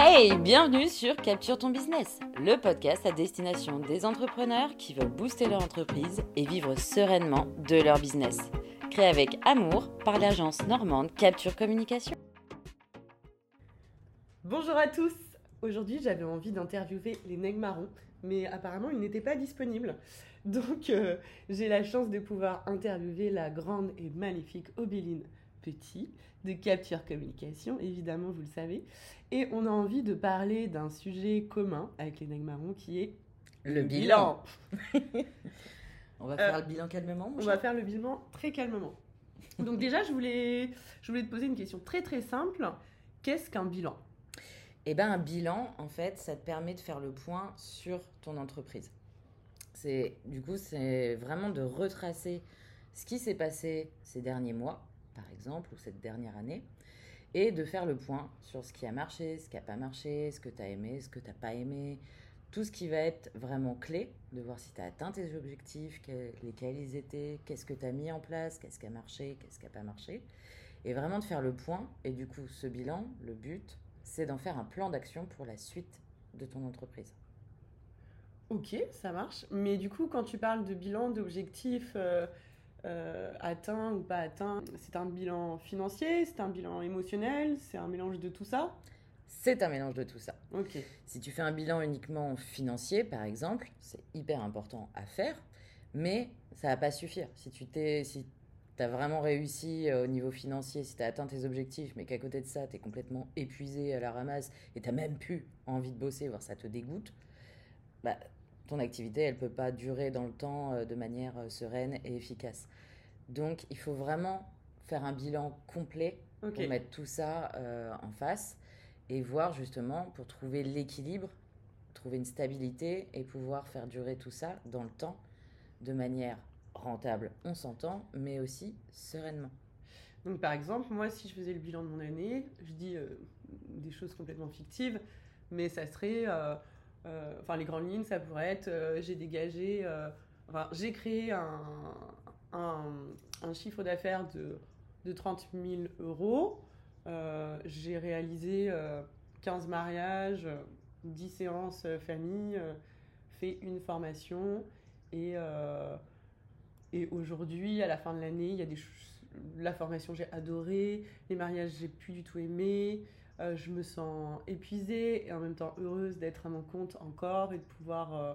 Hey, bienvenue sur Capture ton business, le podcast à destination des entrepreneurs qui veulent booster leur entreprise et vivre sereinement de leur business. Créé avec amour par l'agence normande Capture Communication. Bonjour à tous Aujourd'hui, j'avais envie d'interviewer les nègres marrons, mais apparemment, ils n'étaient pas disponibles. Donc, euh, j'ai la chance de pouvoir interviewer la grande et magnifique Obéline Petit de Capture Communication, évidemment, vous le savez. Et on a envie de parler d'un sujet commun avec les nègres marrons qui est le, bilan. on va faire le bilan calmement. on va faire le bilan très calmement. Donc déjà, je voulais, je voulais te poser une question très très simple. Qu'est-ce qu'un bilan? Eh ben, un bilan, en fait, ça te permet de faire le point sur ton entreprise. C'est, du coup, c'est vraiment de retracer ce qui s'est passé ces derniers mois, par exemple, ou cette dernière année, et de faire le point sur ce qui a marché, ce qui n'a pas marché, ce que tu as aimé, ce que tu n'as pas aimé, tout ce qui va être vraiment clé, de voir si tu as atteint tes objectifs, lesquels ils étaient, qu'est-ce que tu as mis en place, qu'est-ce qui a marché, qu'est-ce qui n'a pas marché, et vraiment de faire le point. Et du coup, ce bilan, le but, c'est d'en faire un plan d'action pour la suite de ton entreprise. Ok, ça marche. Mais du coup, quand tu parles de bilan, d'objectifs euh, euh, atteints ou pas atteints, c'est un bilan financier, c'est un bilan émotionnel, c'est un mélange de tout ça C'est un mélange de tout ça. Ok. Si tu fais un bilan uniquement financier, par exemple, c'est hyper important à faire, mais ça va pas suffire. Si tu t'es, si tu as vraiment réussi euh, au niveau financier, si tu as atteint tes objectifs, mais qu'à côté de ça, tu es complètement épuisé à la ramasse et tu même plus envie de bosser, voire ça te dégoûte, bah, ton activité, elle peut pas durer dans le temps euh, de manière euh, sereine et efficace. Donc, il faut vraiment faire un bilan complet pour mettre tout ça en face et voir justement pour trouver l'équilibre, trouver une stabilité et pouvoir faire durer tout ça dans le temps de manière rentable, on s'entend, mais aussi sereinement. Donc par exemple, moi si je faisais le bilan de mon année, je dis euh, des choses complètement fictives, mais ça serait, euh, euh, enfin les grandes lignes, ça pourrait être, j'ai dégagé, enfin j'ai créé un, un, chiffre d'affaires de, de 30 000 euros, j'ai réalisé 15 mariages, 10 séances famille, fait une formation et et aujourd'hui, à la fin de l'année, il y a des la formation j'ai adoré, les mariages j'ai plus du tout aimé, euh, je me sens épuisée et en même temps heureuse d'être à mon compte encore et de pouvoir euh,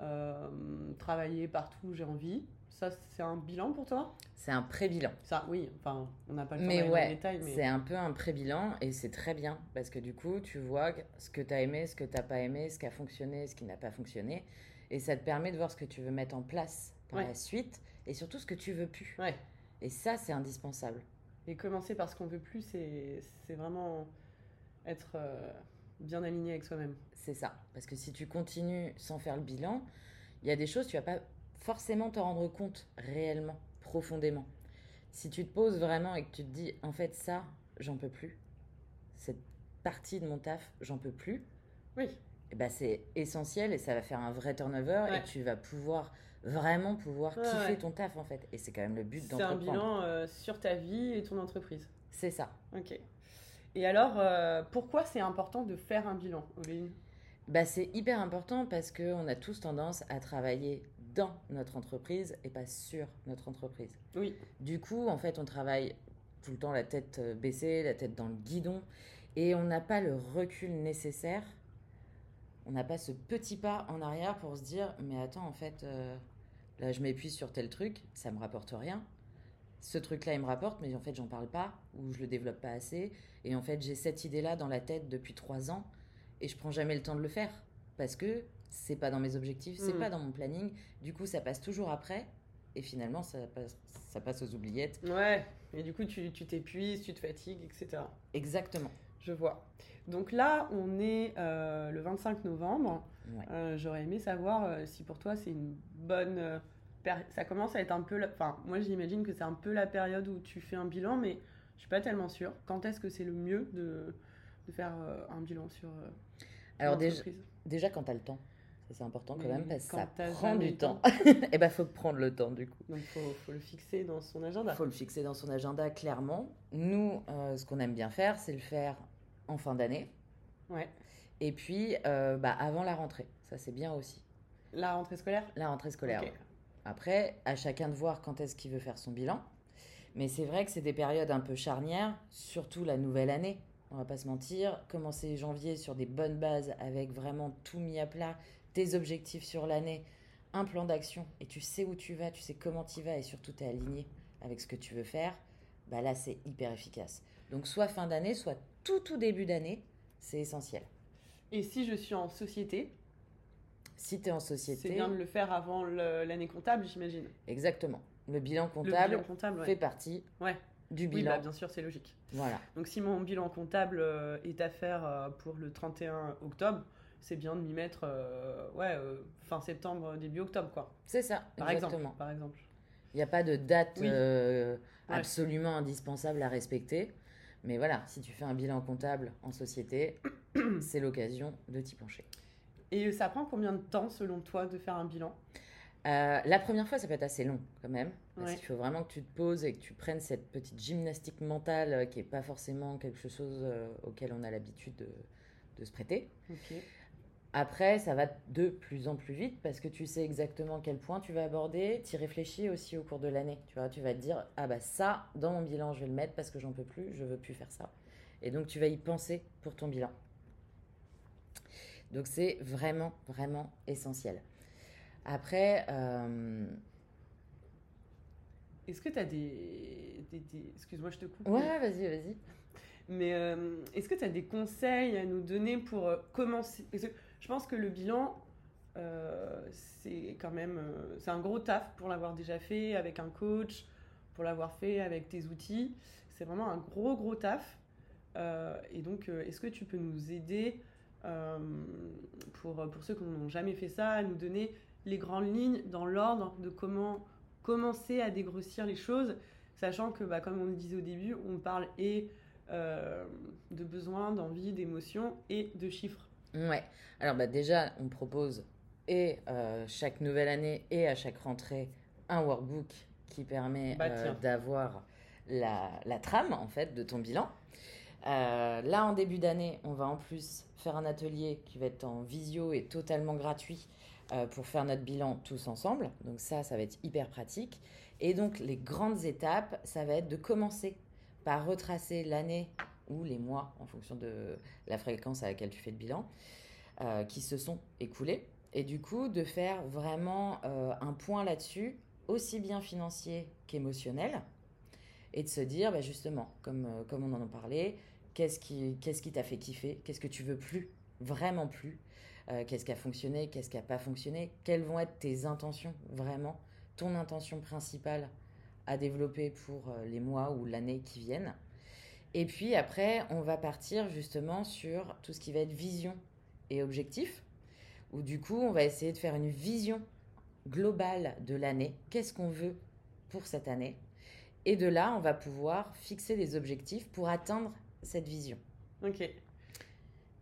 euh, travailler partout où j'ai envie. Ça, c'est un bilan pour toi? C'est un pré-bilan. Ça, oui. Enfin, on n'a pas le temps mais ouais, détail, mais c'est un peu un pré-bilan et c'est très bien parce que du coup, tu vois ce que tu as aimé, ce que tu n'as pas aimé, ce qui a fonctionné, ce qui n'a pas fonctionné. Et ça te permet de voir ce que tu veux mettre en place la suite et surtout ce que tu veux plus. Ouais. Et ça, c'est indispensable. Et commencer par ce qu'on veut plus, c'est vraiment être euh, bien aligné avec soi-même. C'est ça. Parce que si tu continues sans faire le bilan, il y a des choses, tu vas pas forcément te rendre compte réellement, profondément. Si tu te poses vraiment et que tu te dis, en fait, ça, j'en peux plus. Cette partie de mon taf, j'en peux plus. Oui. Et eh ben, c'est essentiel et ça va faire un vrai turnover et tu vas pouvoir vraiment pouvoir kiffer ton taf en fait. Et c'est quand même le but d'entreprendre. C'est un bilan euh, sur ta vie et ton entreprise. C'est ça. Ok. Et alors, euh, pourquoi c'est important de faire un bilan, Oléine bah, C'est hyper important parce qu'on a tous tendance à travailler dans notre entreprise et pas sur notre entreprise. Oui. Du coup, en fait, on travaille tout le temps la tête euh, baissée, la tête dans le guidon, et on n'a pas le recul nécessaire. On n'a pas ce petit pas en arrière pour se dire, mais attends, en fait, Là, je m'épuise sur tel truc, ça me rapporte rien. Ce truc-là, il me rapporte, mais en fait, j'en parle pas ou je le développe pas assez. Et en fait, j'ai cette idée-là dans la tête depuis trois ans et je prends jamais le temps de le faire parce que c'est pas dans mes objectifs, c'est mm. pas dans mon planning. Du coup, ça passe toujours après et finalement, ça passe, ça passe aux oubliettes. Ouais, et du coup, tu t'épuises, tu, te fatigues, etc. Exactement. Je vois. Donc là, on est euh, le 25 novembre. Euh, j'aurais aimé savoir euh, si pour toi c'est une bonne. Euh, ça commence à être un peu. Enfin, moi j'imagine que c'est un peu la période où tu fais un bilan, mais je suis pas tellement sûre. Quand est-ce que c'est le mieux de, de faire un bilan sur. Alors déjà, déjà quand tu as le temps. C'est important quand même parce que ça prend du temps. Et eh ben faut prendre le temps du coup. Donc faut, faut le fixer dans son agenda. Faut le fixer dans son agenda clairement. Nous, ce qu'on aime bien faire, c'est le faire en fin d'année Ouais. Et puis, euh, bah, avant la rentrée. Ça, c'est bien aussi. La rentrée scolaire? La rentrée scolaire. Après, à chacun de voir quand est-ce qu'il veut faire son bilan. Mais c'est vrai que c'est des périodes un peu charnières, surtout la nouvelle année. On va pas se mentir. Commencer janvier sur des bonnes bases avec vraiment tout mis à plat, tes objectifs sur l'année, un plan d'action, et tu sais où tu vas, tu sais comment tu vas, et surtout tu es aligné avec ce que tu veux faire, bah là c'est hyper efficace. Donc soit fin d'année, soit tout tout début d'année, c'est essentiel. Et si je suis en société, Si tu es en c'est société, bien de le faire avant l'année comptable, j'imagine. exactement. Le bilan Le comptable bilan comptable, ouais. fait partie Ouais. du Oui, bilan. bah, bien sûr, c'est logique. Voilà. Donc si mon bilan comptable euh, est à faire euh, pour le 31 octobre, c'est bien de m'y mettre euh, ouais, euh, fin septembre, début octobre, quoi. C'est ça, Par exactement. exemple. Par exemple. Il n'y a pas de date Oui. euh, Ouais. absolument indispensable à respecter. Mais voilà, si tu fais un bilan comptable en société, c'est l'occasion de t'y pencher. Et ça prend combien de temps, selon toi, de faire un bilan? Euh, la première fois, ça peut être assez long quand même. Parce Ouais. qu'il faut vraiment que tu te poses et que tu prennes cette petite gymnastique mentale euh, qui n'est pas forcément quelque chose euh, auquel on a l'habitude de, de se prêter. Après, ça va de plus en plus vite parce que tu sais exactement quel point tu vas aborder. Tu y réfléchis aussi au cours de l'année. Tu vois, tu vas te dire ah bah ça dans mon bilan je vais le mettre parce que j'en peux plus, je veux plus faire ça. Et donc tu vas y penser pour ton bilan. Donc c'est vraiment vraiment essentiel. Après, euh, Est-ce que tu as des... des- des- Excuse-moi, je te coupe. ouais, vas-y, vas-y. Mais euh, est-ce que tu as des conseils à nous donner pour euh, commencer? Parce que je pense que le bilan, euh, c'est quand même c'est un gros taf pour l'avoir déjà fait avec un coach, pour l'avoir fait avec tes outils. C'est vraiment un gros, gros taf. Euh, et donc, est-ce que tu peux nous aider pour, pour ceux qui n'ont jamais fait ça, à nous donner les grandes lignes dans l'ordre de comment commencer à dégrossir les choses, sachant que, bah, comme on le disait au début, on parle et euh, de besoins, d'envie, d'émotions et de chiffres. Ouais. Alors bah déjà, on propose et euh, chaque nouvelle année et à chaque rentrée un workbook qui permet Bah, euh, d'avoir la, la trame en fait de ton bilan. Euh, là, en début d'année, on va en plus faire un atelier qui va être en visio et totalement gratuit euh, pour faire notre bilan tous ensemble. Donc ça, ça va être hyper pratique. Et donc les grandes étapes, ça va être de commencer par retracer l'année ou les mois en fonction de la fréquence à laquelle tu fais le bilan, euh, qui se sont écoulés. Et du coup, de faire vraiment un point là-dessus, aussi bien financier qu'émotionnel, et de se dire, bah, justement, comme, comme on en a parlé, qu'est-ce qui qui t'a fait kiffer, qu'est-ce que tu veux plus, vraiment plus, euh, qu'est-ce qui a fonctionné, qu'est-ce qui n'a pas fonctionné, quelles vont être tes intentions, vraiment, ton intention principale à développer pour euh, les mois ou l'année qui viennent. Et puis après, on va partir justement sur tout ce qui va être vision et objectif, où du coup, on va essayer de faire une vision globale de l'année. Qu'est-ce qu'on veut pour cette année? Et de là, on va pouvoir fixer des objectifs pour atteindre cette vision. Ok.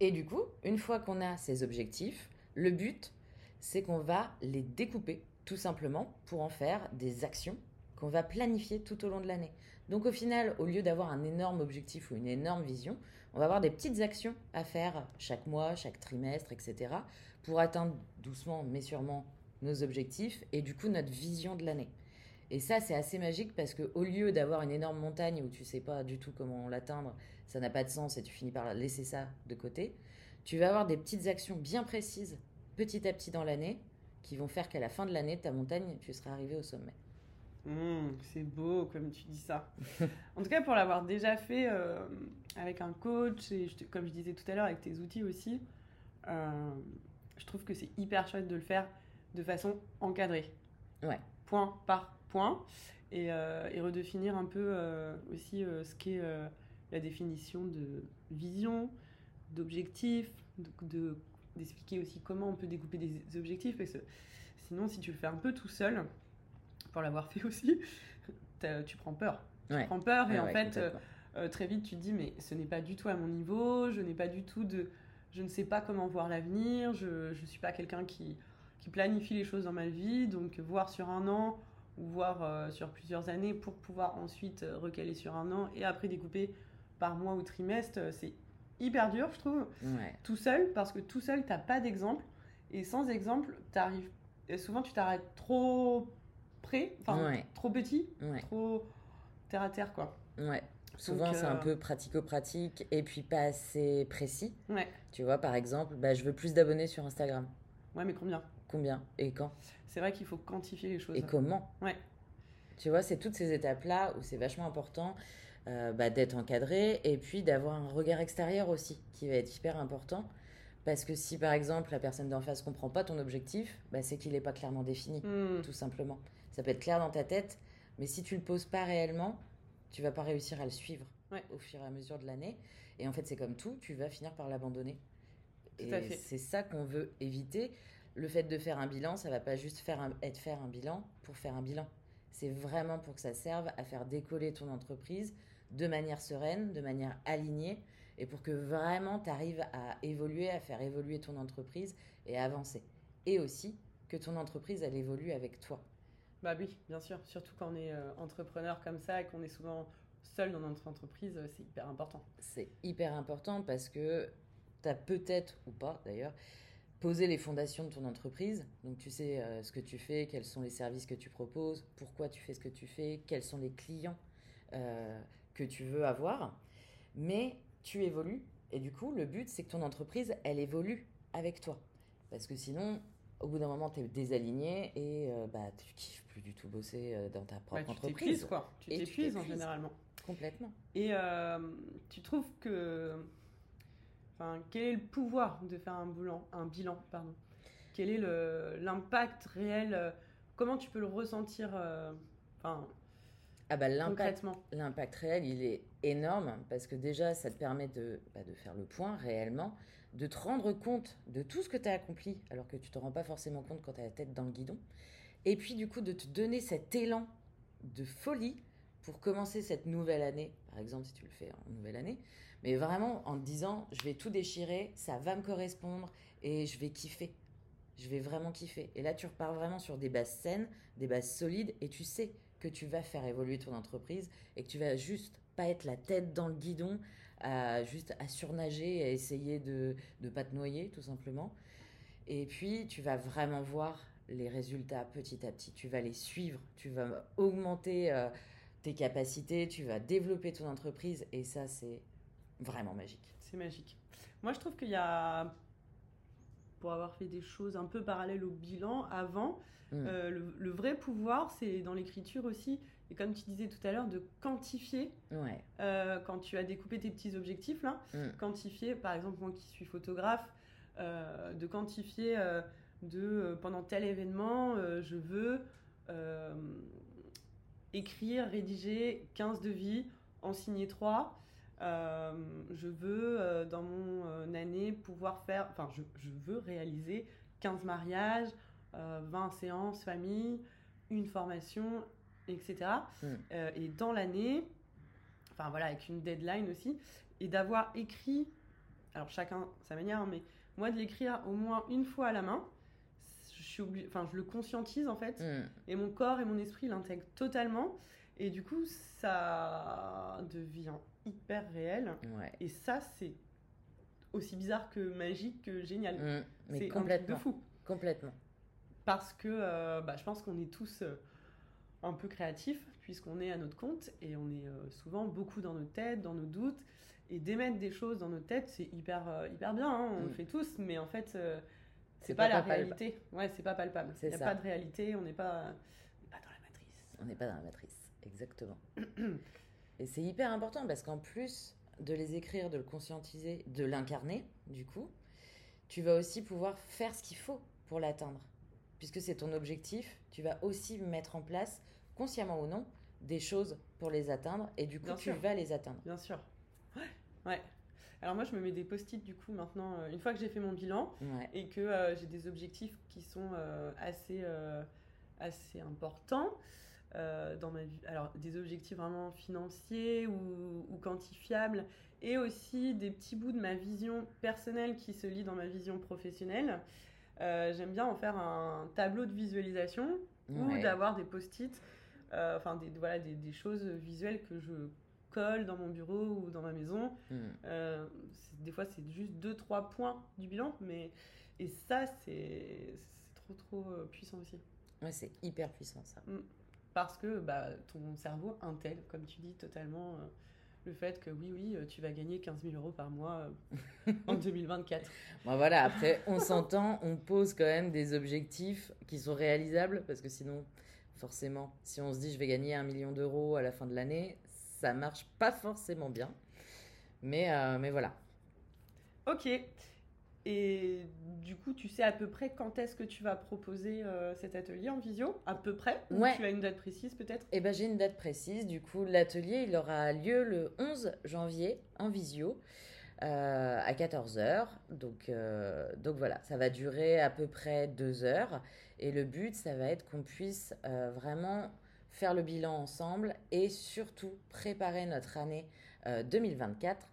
Et du coup, une fois qu'on a ces objectifs, le but, c'est qu'on va les découper tout simplement pour en faire des actions qu'on va planifier tout au long de l'année. Donc au final, au lieu d'avoir un énorme objectif ou une énorme vision, on va avoir des petites actions à faire chaque mois, chaque trimestre, etc. pour atteindre doucement mais sûrement nos objectifs et du coup notre vision de l'année. Et ça, c'est assez magique parce que au lieu d'avoir une énorme montagne où tu sais pas du tout comment l'atteindre, ça n'a pas de sens et tu finis par laisser ça de côté, tu vas avoir des petites actions bien précises petit à petit dans l'année qui vont faire qu'à la fin de l'année, ta montagne, tu seras arrivé au sommet. Mmh, c'est beau comme tu dis ça. en tout cas, pour l'avoir déjà fait euh, avec un coach et je comme je disais tout à l'heure avec tes outils aussi, euh, je trouve que c'est hyper chouette de le faire de façon encadrée. Ouais. Point par Et, euh, et redéfinir un peu euh, aussi euh, ce qu'est la définition de vision, d'objectif, de- de- d'expliquer aussi comment on peut découper des objectifs. Parce que sinon, si tu le fais un peu tout seul, pour l'avoir fait aussi, tu prends peur. Ouais. Tu prends peur et Ouais, en ouais, fait, euh, très vite, tu te dis, mais ce n'est pas du tout à mon niveau, je n'ai pas du tout de... Je ne sais pas comment voir l'avenir, je ne suis pas quelqu'un qui, qui planifie les choses dans ma vie, donc voir sur un an ou voir euh, sur plusieurs années pour pouvoir ensuite euh, recaler sur un an et après découper par mois ou trimestre, euh, c'est hyper dur, je trouve, Ouais. tout seul, parce que tout seul, t'as pas d'exemple. Et sans exemple, t'arrives. et Souvent, tu t'arrêtes trop près, enfin, Ouais. trop petit, Ouais. trop terre à terre, quoi. Ouais. Souvent, c'est un peu pratico-pratique et puis pas assez précis. Ouais. Tu vois, par exemple, bah, je veux plus d'abonnés sur Instagram. Ouais, mais combien? Combien et quand C'est vrai qu'il faut quantifier les choses. Et comment Ouais. Tu vois, c'est toutes ces étapes-là où c'est vachement important euh, bah, d'être encadré et puis d'avoir un regard extérieur aussi qui va être hyper important. Parce que si par exemple la personne d'en face comprend pas ton objectif, bah, c'est qu'il n'est pas clairement défini, Hmm. tout simplement. Ça peut être clair dans ta tête, mais si tu le poses pas réellement, tu vas pas réussir à le suivre Ouais. au fur et à mesure de l'année. Et en fait, c'est comme tout, tu vas finir par l'abandonner. Et c'est ça qu'on veut éviter. Le fait de faire un bilan, ça va pas juste faire un- être faire un bilan pour faire un bilan. C'est vraiment pour que ça serve à faire décoller ton entreprise de manière sereine, de manière alignée, et pour que vraiment tu arrives à évoluer, à faire évoluer ton entreprise et à avancer. Et aussi que ton entreprise, elle évolue avec toi. Bah oui, bien sûr. Surtout quand on est euh, entrepreneur comme ça et qu'on est souvent seul dans notre entreprise, euh, c'est hyper important. C'est hyper important parce que tu as peut-être, ou pas d'ailleurs, posé les fondations de ton entreprise. Donc tu sais euh, ce que tu fais, quels sont les services que tu proposes, pourquoi tu fais ce que tu fais, quels sont les clients euh, que tu veux avoir. Mais tu évolues et du coup, le but, c'est que ton entreprise, elle évolue avec toi. Parce que sinon, au bout d'un moment, tu es désaligné et euh, bah, tu kiffes plus du tout bosser euh, dans ta propre Ouais, tu entreprise. t'épuises, quoi. Tu t'épuises en t'épuises. généralement. Complètement. Et tu trouves que. Enfin, quel est le pouvoir de faire un bilan, un bilan pardon? Quel est l'impact réel euh, Comment tu peux le ressentir euh, Enfin, Ah bah. L'impact réel, il est énorme parce que déjà, ça te permet de, bah, de faire le point réellement, de te rendre compte de tout ce que tu as accompli alors que tu ne te rends pas forcément compte quand tu as la tête dans le guidon. Et puis du coup, de te donner cet élan de folie pour commencer cette nouvelle année, par exemple si tu le fais en nouvelle année, mais vraiment en te disant, je vais tout déchirer, ça va me correspondre et je vais kiffer. Je vais vraiment kiffer. Et là, tu repars vraiment sur des bases saines, des bases solides, et tu sais que tu vas faire évoluer ton entreprise et que tu vas juste pas être la tête dans le guidon, juste à surnager, à essayer de ne pas te noyer, tout simplement. Et puis, tu vas vraiment voir les résultats petit à petit. Tu vas les suivre, tu vas augmenter euh, tes capacités, tu vas développer ton entreprise, et ça, c'est vraiment magique. C'est magique. Moi, je trouve qu'il y a. Pour avoir fait des choses un peu parallèles au bilan avant, Mm. euh, le, le vrai pouvoir, c'est dans l'écriture aussi. Et comme tu disais tout à l'heure, de quantifier Ouais. euh, quand tu as découpé tes petits objectifs là, Mm. quantifier, par exemple moi qui suis photographe, euh, de quantifier de pendant tel événement, je veux écrire, rédiger 15 devis, en signer 3. Euh, je veux euh, dans mon euh, année pouvoir faire, enfin je, je veux réaliser 15 mariages, euh, 20 séances famille, une formation, etc. Mm. Euh, et dans l'année, enfin voilà, avec une deadline aussi, et d'avoir écrit, alors chacun sa manière, hein, mais moi de l'écrire au moins une fois à la main, je suis obligée, enfin je le conscientise en fait, Mm. et mon corps et mon esprit l'intègrent totalement, et du coup ça devient hyper réel, Ouais. et ça c'est aussi bizarre que magique que génial. Mm. Mais c'est un truc de complètement. fou Complètement. parce que euh, bah, je pense qu'on est tous euh, un peu créatifs puisqu'on est à notre compte et on est euh, souvent beaucoup dans nos têtes, dans nos doutes et d'émettre des choses dans nos têtes c'est hyper hyper bien, hein, on le fait tous mais en fait c'est pas, pas la palpable. réalité. Ouais, c'est pas palpable. Il n'y a ça. pas de réalité, on n'est pas, on n'est pas dans la matrice. On n'est pas dans la matrice, exactement. Et c'est hyper important parce qu'en plus de les écrire, de le conscientiser, de l'incarner, du coup, tu vas aussi pouvoir faire ce qu'il faut pour l'atteindre. Puisque c'est ton objectif, tu vas aussi mettre en place, consciemment ou non, des choses pour les atteindre et du coup, Bien tu sûr. vas les atteindre. Bien sûr. Ouais. ouais. Alors moi je me mets des post-it du coup maintenant euh, une fois que j'ai fait mon bilan Ouais. et que euh, j'ai des objectifs qui sont euh, assez, euh, assez importants euh, dans ma vie. Alors, des objectifs vraiment financiers ou, ou quantifiables et aussi des petits bouts de ma vision personnelle qui se lit dans ma vision professionnelle. Euh, J'aime bien en faire un tableau de visualisation ou d'avoir des post-it, euh, enfin des, voilà, des, des choses visuelles que je colle dans mon bureau ou dans ma maison. Hmm. Euh, des fois, c'est juste deux, trois points du bilan, mais et ça, c'est trop, trop puissant aussi. Ouais, c'est hyper puissant ça. Parce que bah, ton cerveau intègre, comme tu dis, totalement euh, le fait que oui, oui, euh, tu vas gagner 15 000 euros par mois euh, en 2024. Bon, voilà, après, on s'entend, on pose quand même des objectifs qui sont réalisables, parce que sinon, forcément, si on se dit je vais gagner un million d'euros à la fin de l'année, ça marche pas forcément bien. Mais, euh, mais voilà. Ok. Et coup, tu sais à peu près quand est-ce que tu vas proposer euh, cet atelier en visio? À peu près? Ou Ouais. Tu as une date précise peut-être? Eh ben, j'ai une date précise. Du coup, l'atelier, il aura lieu le 11 janvier en visio euh, à 14h. Donc, euh, donc voilà, ça va durer à peu près deux heures. Et le but, ça va être qu'on puisse euh, vraiment faire le bilan ensemble et surtout préparer notre année euh, 2024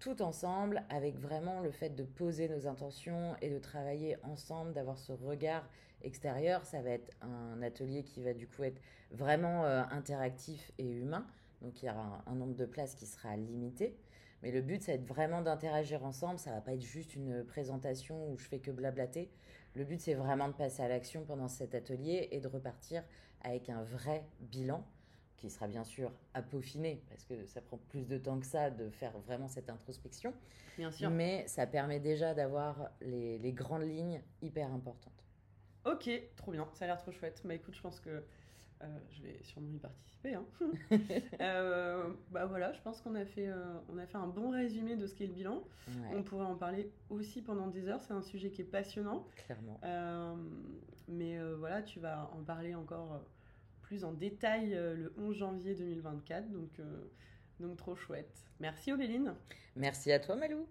tout ensemble avec vraiment le fait de poser nos intentions et de travailler ensemble, d'avoir ce regard extérieur. Ça va être un atelier qui va du coup être vraiment euh, interactif et humain. Donc il y aura un, nombre de places qui sera limité. Mais le but, ça va être vraiment d'interagir ensemble. Ça va pas être juste une présentation où je fais que blablater. Le but, c'est vraiment de passer à l'action pendant cet atelier et de repartir avec un vrai bilan qui sera bien sûr à peaufiner parce que ça prend plus de temps que ça de faire vraiment cette introspection. Bien sûr. Mais ça permet déjà d'avoir les, les grandes lignes hyper importantes. Ok, trop bien, ça a l'air trop chouette. Bah écoute, je pense que euh, je vais sûrement y participer. hein. Euh, bah voilà, je pense qu'on a, fait, euh, on a fait un bon résumé de ce qu'est le bilan. Ouais, On pourrait en parler aussi pendant des heures, c'est un sujet qui est passionnant. clairement. Mais voilà, tu vas en parler encore plus en détail euh, le 11 janvier 2024, donc, euh, donc trop chouette. Merci Obéline. Merci à toi, Malou.